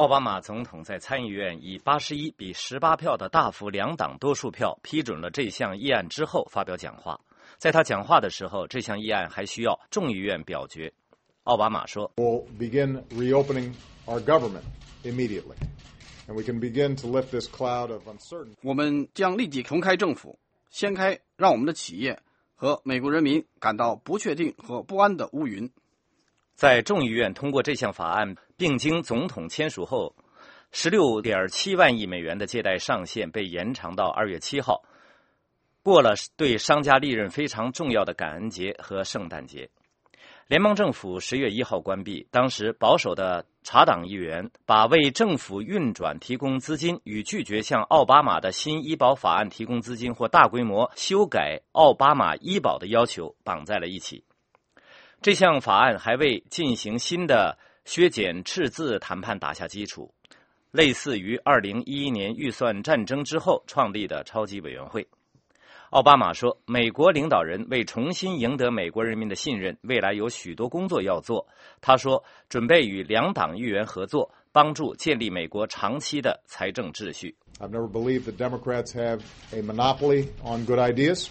奥巴马总统在参议院以八十一比十八票的大幅两党多数票批准了这项议案之后发表讲话。在他讲话的时候，这项议案还需要众议院表决。奥巴马说：“We'll begin reopening our government immediately, and we can begin to lift this cloud of uncertainty.” 我们将立即重开政府，掀开让我们的企业和美国人民感到不确定和不安的乌云。在众议院通过这项法案，并经总统签署后，十六点七万亿美元的借贷上限被延长到二月七号，过了对商家利润非常重要的感恩节和圣诞节。联邦政府十月一号关闭，当时保守的查党议员把为政府运转提供资金与拒绝向奥巴马的新医保法案提供资金或大规模修改奥巴马医保的要求绑在了一起。这项法案还未进行新的削减赤字谈判打下基础，类似于2011年预算战争之后创立的超级委员会。奥巴马说：“美国领导人为重新赢得美国人民的信任，未来有许多工作要做。”他说：“准备与两党议员合作，帮助建立美国长期的财政秩序。” I've never believed that Democrats have a monopoly on good ideas,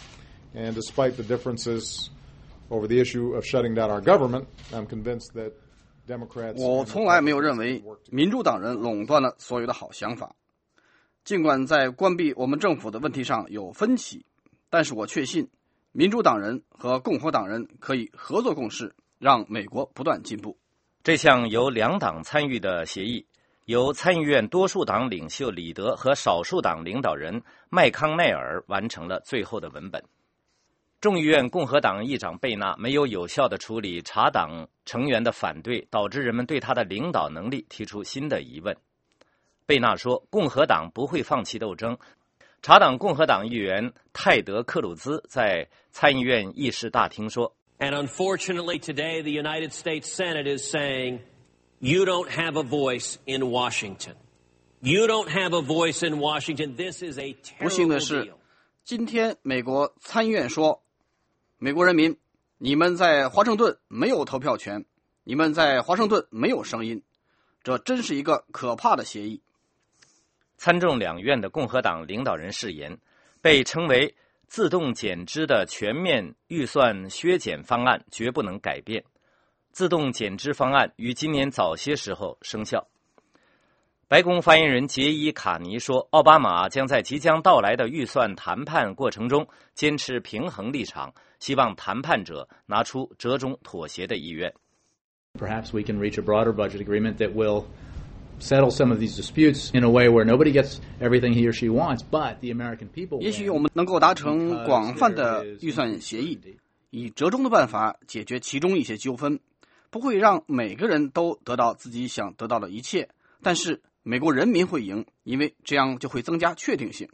and despite the differences. over the issue of shutting down our government, I'm convinced that 我从来没有认为民主党人垄断了所有的好想法，尽管在关闭我们政府的问题上有分歧，但是我确信民主党人和共和党人可以合作共事，让美国不断进步。这项由两党参与的协议，由参议院多数党领袖里德和少数党领导人麦康奈尔完成了最后的文本。众议院共和党议长贝纳没有有效的处理查党成员的反对，导致人们对他的领导能力提出新的疑问。贝纳说：“共和党不会放弃斗争。”查党共和党议员泰德·克鲁兹在参议院议事大厅说：“And unfortunately, today the United States Senate is saying you don't have a voice in Washington. You don't have a voice in Washington. This is a terrible deal.” 不幸的是，今天美国参议院说。”美国人民，你们在华盛顿没有投票权，你们在华盛顿没有声音，这真是一个可怕的协议。参众两院的共和党领导人誓言，被称为“自动减支”的全面预算削减方案绝不能改变。自动减支方案于今年早些时候生效。白宫发言人杰伊·卡尼说：“奥巴马将在即将到来的预算谈判过程中坚持平衡立场，希望谈判者拿出折中妥协的意愿。” Perhaps we can reach a broader budget agreement that will settle some of these disputes in a way where nobody gets everything he or she wants, but the American people. 也许我们能够达成广泛的预算协议，以折中的办法解决其中一些纠纷，不会让每个人都得到自己想得到的一切，但是。美国人民会赢，因为这样就会增加确定性。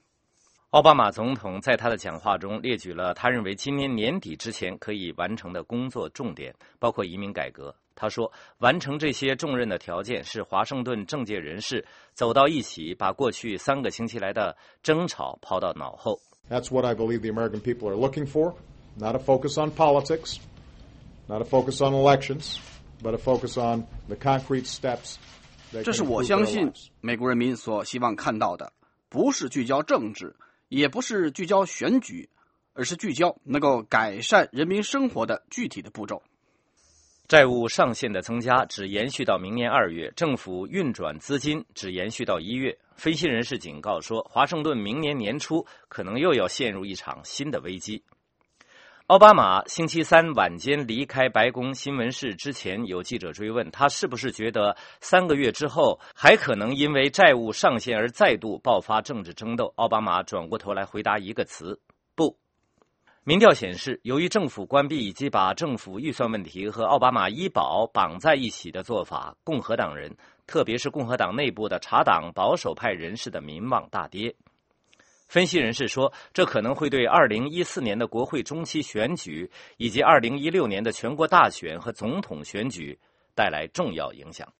奥巴马总统在他的讲话中列举了他认为今年年底之前可以完成的工作重点，包括移民改革。他说，完成这些重任的条件是华盛顿政界人士走到一起，把过去三个星期来的争吵抛到脑后。That's what I believe the American people are looking for. Not a focus on politics, not a focus on elections, but a focus on the concrete steps. 这是我相信美国人民所希望看到的，不是聚焦政治，也不是聚焦选举，而是聚焦能够改善人民生活的具体的步骤。债务上限的增加只延续到明年二月，政府运转资金只延续到一月。分析人士警告说，华盛顿明年年初可能又要陷入一场新的危机。奥巴马星期三晚间离开白宫新闻室之前，有记者追问他是不是觉得三个月之后还可能因为债务上限而再度爆发政治争斗。奥巴马转过头来回答一个词：不。民调显示，由于政府关闭以及把政府预算问题和奥巴马医保绑在一起的做法，共和党人，特别是共和党内部的查党保守派人士的民望大跌。分析人士说，这可能会对2014年的国会中期选举以及2016年的全国大选和总统选举带来重要影响。